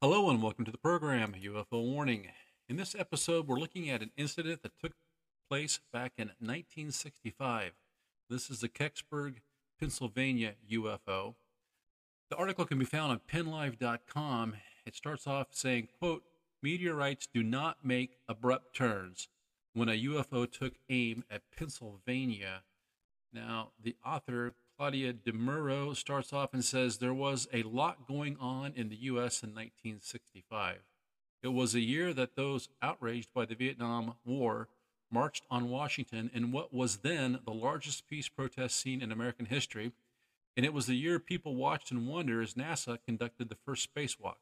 Hello and welcome to the program UFO Warning. In this episode, we're looking at an incident that took place back in 1965. This is the Kecksburg, Pennsylvania UFO. The article can be found on pennlive.com. It starts off saying, quote, meteorites do not make abrupt turns when a UFO took aim at Pennsylvania. Now, the author, Claudia DeMuro, starts off and says there was a lot going on in the U.S. in 1965. It was a year that those outraged by the Vietnam War marched on Washington in what was then the largest peace protest seen in American history, and it was the year people watched in wonder as NASA conducted the first spacewalk.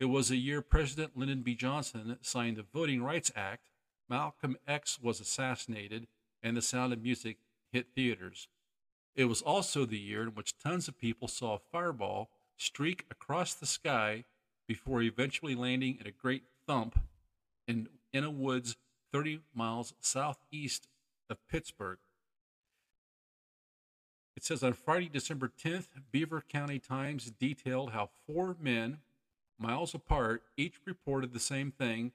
It was a year President Lyndon B. Johnson signed the Voting Rights Act, Malcolm X was assassinated, and The Sound of Music hit theaters. It was also the year in which tons of people saw a fireball streak across the sky before eventually landing in a great thump in, in a woods 30 miles southeast of Pittsburgh. It says on Friday, December 10th, Beaver County Times detailed how four men, miles apart, each reported the same thing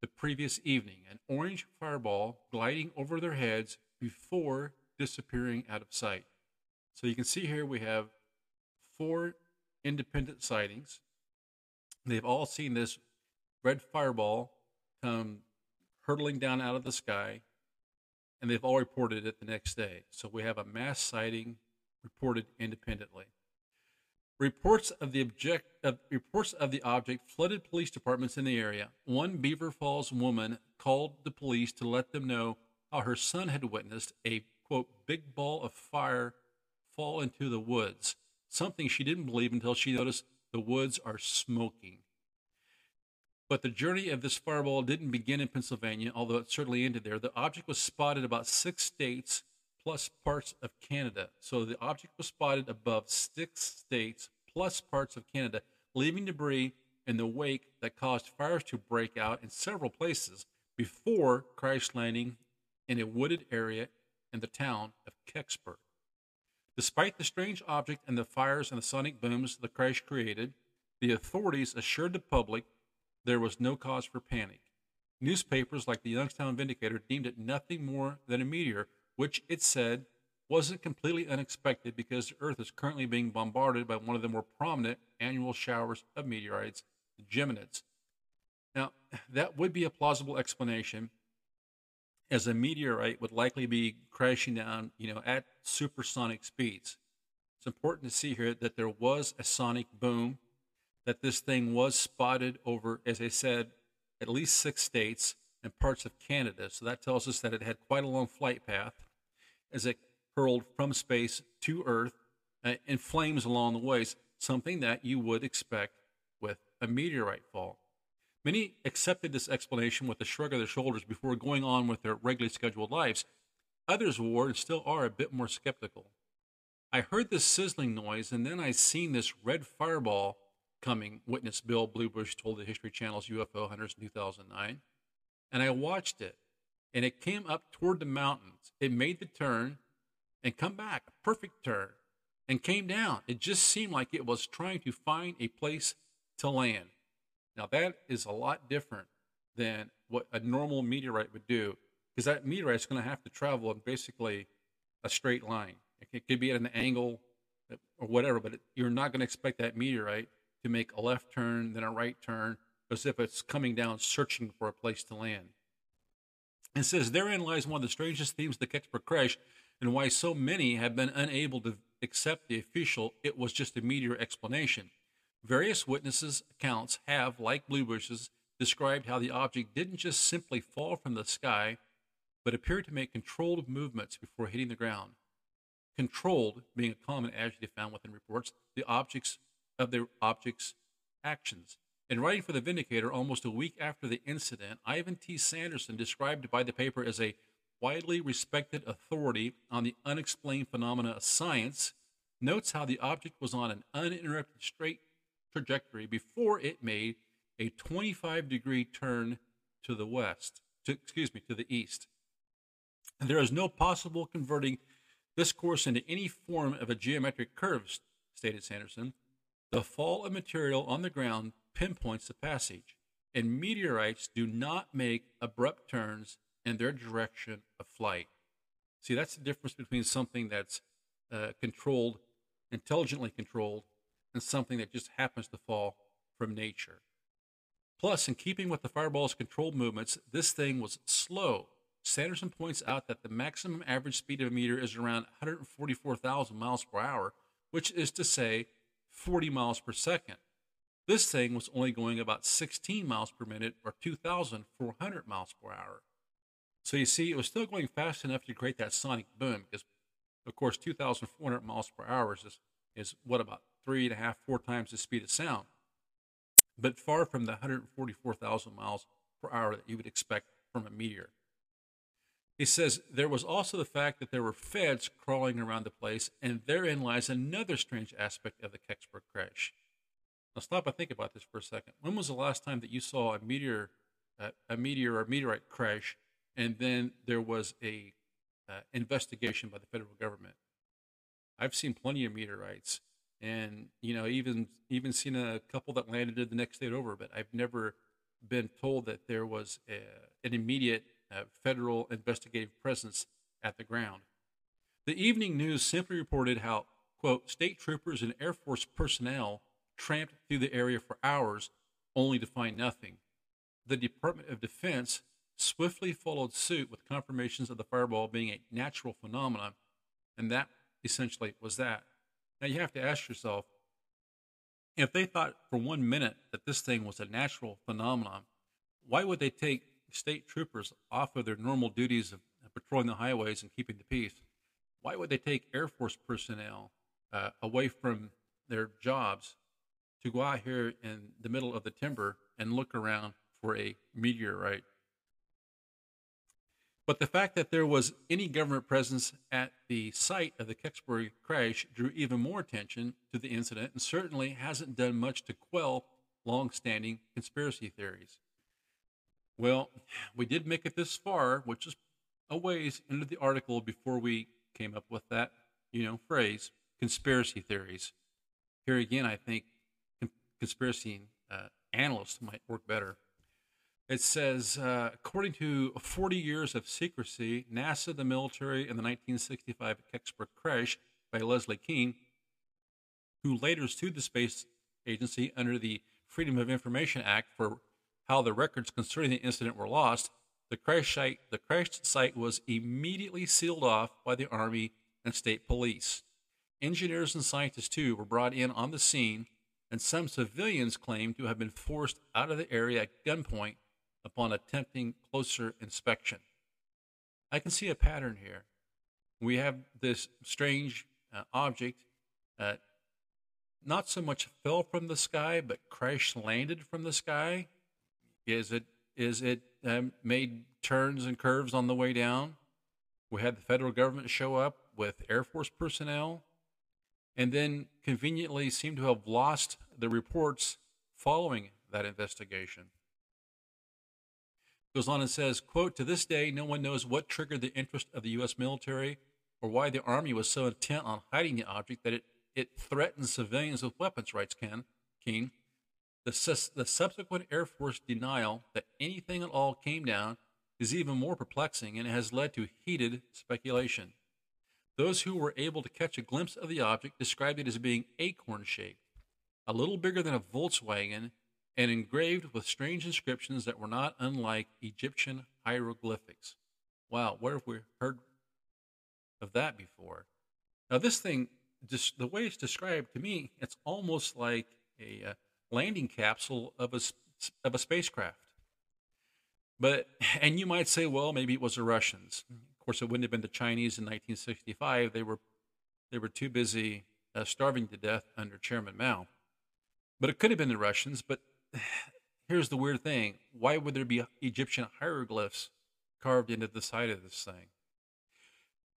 the previous evening an orange fireball gliding over their heads before disappearing out of sight. So you can see here we have four independent sightings. They've all seen this red fireball come hurtling down out of the sky, and they've all reported it the next day. So we have a mass sighting reported independently. Reports of the object of, reports of the object flooded police departments in the area. One Beaver Falls woman called the police to let them know how her son had witnessed a quote big ball of fire fall into the woods. Something she didn't believe until she noticed the woods are smoking. But the journey of this fireball didn't begin in Pennsylvania, although it certainly ended there. The object was spotted about six states plus parts of Canada. So the object was spotted above six states plus parts of Canada, leaving debris in the wake that caused fires to break out in several places before crash landing in a wooded area in the town of Kecksburg. Despite the strange object and the fires and the sonic booms the crash created, the authorities assured the public there was no cause for panic. Newspapers like the Youngstown Vindicator deemed it nothing more than a meteor which it said wasn't completely unexpected because the Earth is currently being bombarded by one of the more prominent annual showers of meteorites, the Geminids. Now, that would be a plausible explanation, as a meteorite would likely be crashing down, you know, at supersonic speeds. It's important to see here that there was a sonic boom, that this thing was spotted over, as I said, at least six states and parts of Canada. So that tells us that it had quite a long flight path as it hurled from space to Earth uh, in flames along the way, something that you would expect with a meteorite fall. Many accepted this explanation with a shrug of their shoulders before going on with their regularly scheduled lives. Others were and still are a bit more skeptical. I heard this sizzling noise and then I seen this red fireball coming, witness Bill Bluebush told the History Channel's UFO Hunters in 2009. And I watched it and it came up toward the mountains. It made the turn and come back, a perfect turn, and came down. It just seemed like it was trying to find a place to land. Now, that is a lot different than what a normal meteorite would do, because that meteorite is going to have to travel in basically a straight line. It could be at an angle uh, or whatever, but you're not going to expect that meteorite to make a left turn, then a right turn, as if it's coming down searching for a place to land. It says therein lies one of the strangest themes of the Kecksburg crash and why so many have been unable to accept the official it was just a meteor explanation. Various witnesses' accounts have, like Bluebush's, described how the object didn't just simply fall from the sky, but appeared to make controlled movements before hitting the ground. Controlled being a common adjective found within reports, the objects of the object's actions. In writing for The Vindicator almost a week after the incident, Ivan T. Sanderson, described by the paper as a widely respected authority on the unexplained phenomena of science, notes how the object was on an uninterrupted straight trajectory before it made a 25 degree turn to the west, to, excuse me, to the east. There is no possible converting this course into any form of a geometric curve, stated Sanderson. The fall of material on the ground pinpoints the passage, and meteorites do not make abrupt turns in their direction of flight. See, that's the difference between something that's uh, controlled, intelligently controlled, something that just happens to fall from nature. Plus, in keeping with the fireball's controlled movements, this thing was slow. Sanderson points out that the maximum average speed of a meteor is around 144,000 miles per hour, which is to say 40 miles per second. This thing was only going about 16 miles per minute or 2,400 miles per hour. So you see, it was still going fast enough to create that sonic boom because, of course, 2,400 miles per hour is, is what about three and a half, four times the speed of sound, but far from the 144,000 miles per hour that you would expect from a meteor. He says there was also the fact that there were feds crawling around the place, and therein lies another strange aspect of the Kecksburg crash. Now, stop and think about this for a second. When was the last time that you saw a meteor, uh, a meteor or meteorite crash, and then there was a uh, investigation by the federal government? I've seen plenty of meteorites, and you know, even even seen a couple that landed the next day over. But I've never been told that there was a, an immediate uh, federal investigative presence at the ground. The evening news simply reported how, quote, state troopers and Air Force personnel tramped through the area for hours only to find nothing. The Department of Defense swiftly followed suit with confirmations of the fireball being a natural phenomenon, and that essentially was that. Now you have to ask yourself if they thought for one minute that this thing was a natural phenomenon, why would they take state troopers off of their normal duties of patrolling the highways and keeping the peace, why would they take Air Force personnel uh, away from their jobs to go out here in the middle of the timber and look around for a meteorite? But the fact that there was any government presence at the site of the Kecksburg crash drew even more attention to the incident and certainly hasn't done much to quell long standing conspiracy theories. Well, we did make it this far, which is a ways into the article before we came up with that, you know, phrase, conspiracy theories. Here again, I think conspiracy uh, analysts might work better. It says, uh, according to 40 years of secrecy, NASA, the military, and the 1965 Kecksburg crash by Leslie Kean, who later sued the space agency under the Freedom of Information Act for how the records concerning the incident were lost, the crash site, the crash site was immediately sealed off by the Army and state police. Engineers and scientists, too, were brought in on the scene, and some civilians claimed to have been forced out of the area at gunpoint upon attempting closer inspection. I can see a pattern here. We have this strange uh, object, uh, not so much fell from the sky, but crash landed from the sky is it is it um, made turns and curves on the way down? We had the federal government show up with Air Force personnel, and then conveniently seem to have lost the reports following that investigation. Goes on and says, quote, to this day, no one knows what triggered the interest of the U.S. military or why the Army was so intent on hiding the object that it, it threatened civilians with weapons, writes Ken, Kean. The, the subsequent Air Force denial that anything at all came down is even more perplexing and has led to heated speculation. Those who were able to catch a glimpse of the object described it as being acorn shaped, a little bigger than a Volkswagen, and engraved with strange inscriptions that were not unlike Egyptian hieroglyphics. Wow, where have we heard of that before? Now, this thing, just the way it's described to me, it's almost like a, uh, landing capsule of a, of a spacecraft. But, and you might say, well, maybe it was the Russians. Of course, it wouldn't have been the Chinese in 1965. They were, they were too busy uh, starving to death under Chairman Mao. But it could have been the Russians. But here's the weird thing why would there be Egyptian hieroglyphs carved into the side of this thing?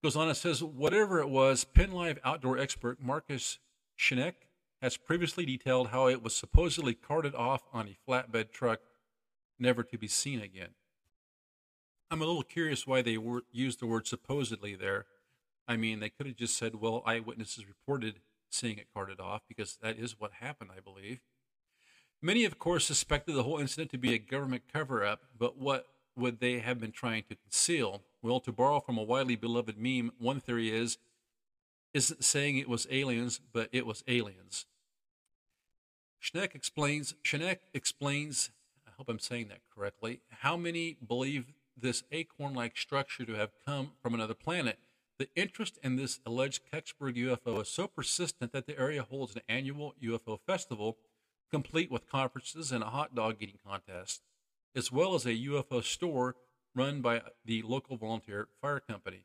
Goes on and says, whatever it was, PennLive outdoor expert Marcus Schneck has previously detailed how it was supposedly carted off on a flatbed truck, never to be seen again. I'm a little curious why they were, used the word supposedly there. I mean, they could have just said, well, eyewitnesses reported seeing it carted off, because that is what happened, I believe. Many, of course, suspected the whole incident to be a government cover up, but what would they have been trying to conceal? Well, to borrow from a widely beloved meme, one theory is isn't saying it was aliens, but it was aliens. Schneck explains, Schneck explains, I hope I'm saying that correctly, how many believe this acorn like structure to have come from another planet. The interest in this alleged Kecksburg UFO is so persistent that the area holds an annual UFO festival, complete with conferences and a hot dog eating contest, as well as a UFO store run by the local volunteer fire company.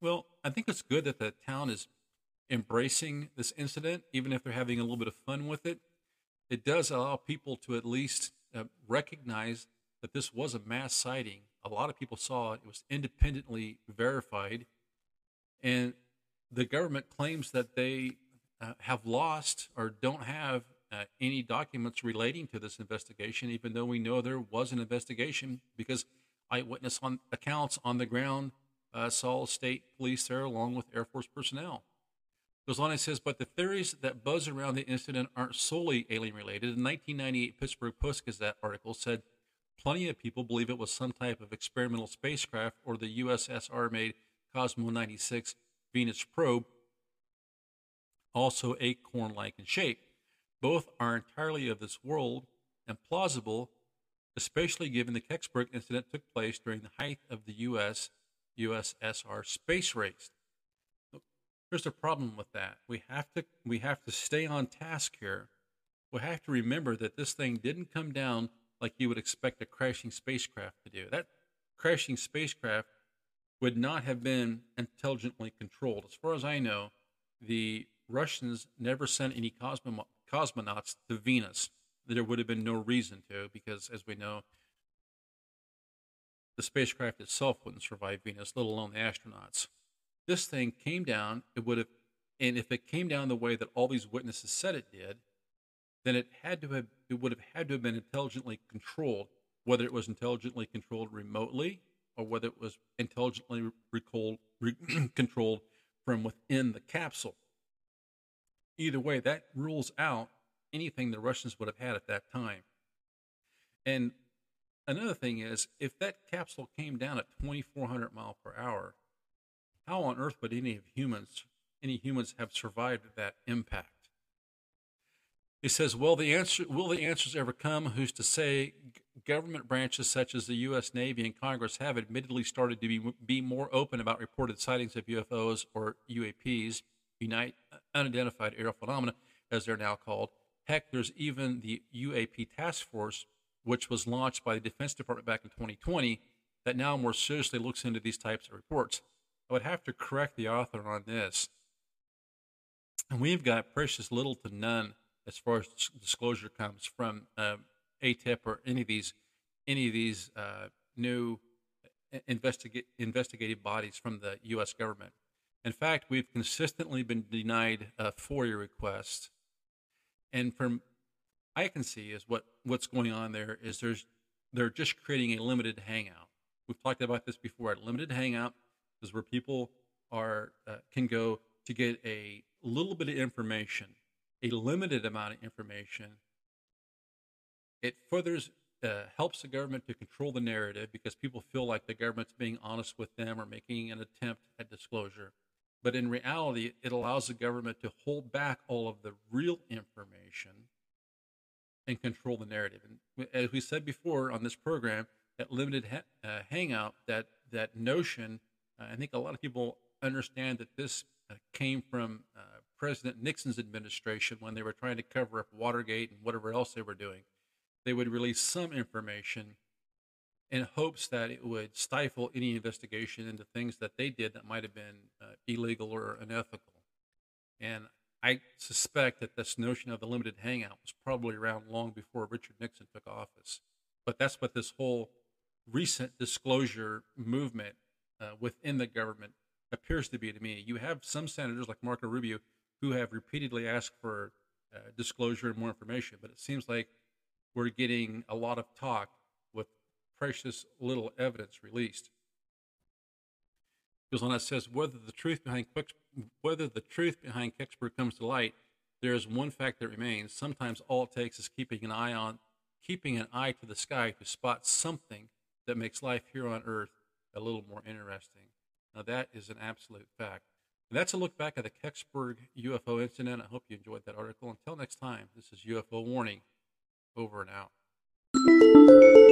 Well, I think it's good that the town is embracing this incident, even if they're having a little bit of fun with it. It does allow people to at least uh, recognize that this was a mass sighting. A lot of people saw it. It was independently verified. And the government claims that they uh, have lost or don't have uh, any documents relating to this investigation, even though we know there was an investigation because eyewitness on accounts on the ground uh, saw state police there along with Air Force personnel. Goes on and says, but the theories that buzz around the incident aren't solely alien related. In 1998 Pittsburgh Post Gazette article said plenty of people believe it was some type of experimental spacecraft or the USSR made Cosmo 96 Venus probe, also acorn like in shape. Both are entirely of this world and plausible, especially given the Kecksburg incident took place during the height of the US USSR space race. There's a problem with that. We have to we have to stay on task here. We have to remember that this thing didn't come down like you would expect a crashing spacecraft to do. That crashing spacecraft would not have been intelligently controlled. As far as I know, the Russians never sent any cosmo- cosmonauts to Venus. There would have been no reason to, because as we know, the spacecraft itself wouldn't survive Venus, let alone the astronauts. This thing came down, it would have, and if it came down the way that all these witnesses said it did, then it had to have, it would have had to have been intelligently controlled, whether it was intelligently controlled remotely or whether it was intelligently recalled, re- controlled from within the capsule. Either way, that rules out anything the Russians would have had at that time. And another thing is, if that capsule came down at 2,400 mile per hour, how on earth would any of humans, any humans, have survived that impact? He says, "Will the answer? Will the answers ever come? Who's to say?" Government branches such as the U.S. Navy and Congress have admittedly started to be be more open about reported sightings of UFOs or UAPs, unidentified aerial phenomena, as they're now called. Heck, there's even the UAP task force which was launched by the Defense Department back in 2020, that now more seriously looks into these types of reports. I would have to correct the author on this. And we've got precious little to none as far as disclosure comes from uh, AATIP or any of these any of these uh, new investigate, investigative bodies from the U.S. government. In fact, we've consistently been denied uh, FOIA requests, and from I can see is what what's going on there is there's they're just creating a limited hangout. We've talked about this before. A limited hangout is where people are uh, can go to get a little bit of information, a limited amount of information. It furthers uh, helps the government to control the narrative because people feel like the government's being honest with them or making an attempt at disclosure. But in reality, it allows the government to hold back all of the real information and control the narrative. And as we said before on this program, that limited ha- uh, hangout, that that notion, uh, I think a lot of people understand that this uh, came from uh, President Nixon's administration when they were trying to cover up Watergate and whatever else they were doing. They would release some information in hopes that it would stifle any investigation into things that they did that might have been uh, illegal or unethical. And I suspect that this notion of the limited hangout was probably around long before Richard Nixon took office. But that's what this whole recent disclosure movement uh, within the government appears to be to me. You have some senators like Marco Rubio who have repeatedly asked for uh, disclosure and more information, but it seems like we're getting a lot of talk precious little evidence released. It says whether the truth behind whether the truth behind Kecksburg comes to light, there is one fact that remains. Sometimes all it takes is keeping an eye on keeping an eye to the sky to spot something that makes life here on earth a little more interesting. Now that is an absolute fact. And that's a look back at the Kecksburg UFO incident. I hope you enjoyed that article. Until next time, this is UFO Warning. Over and out.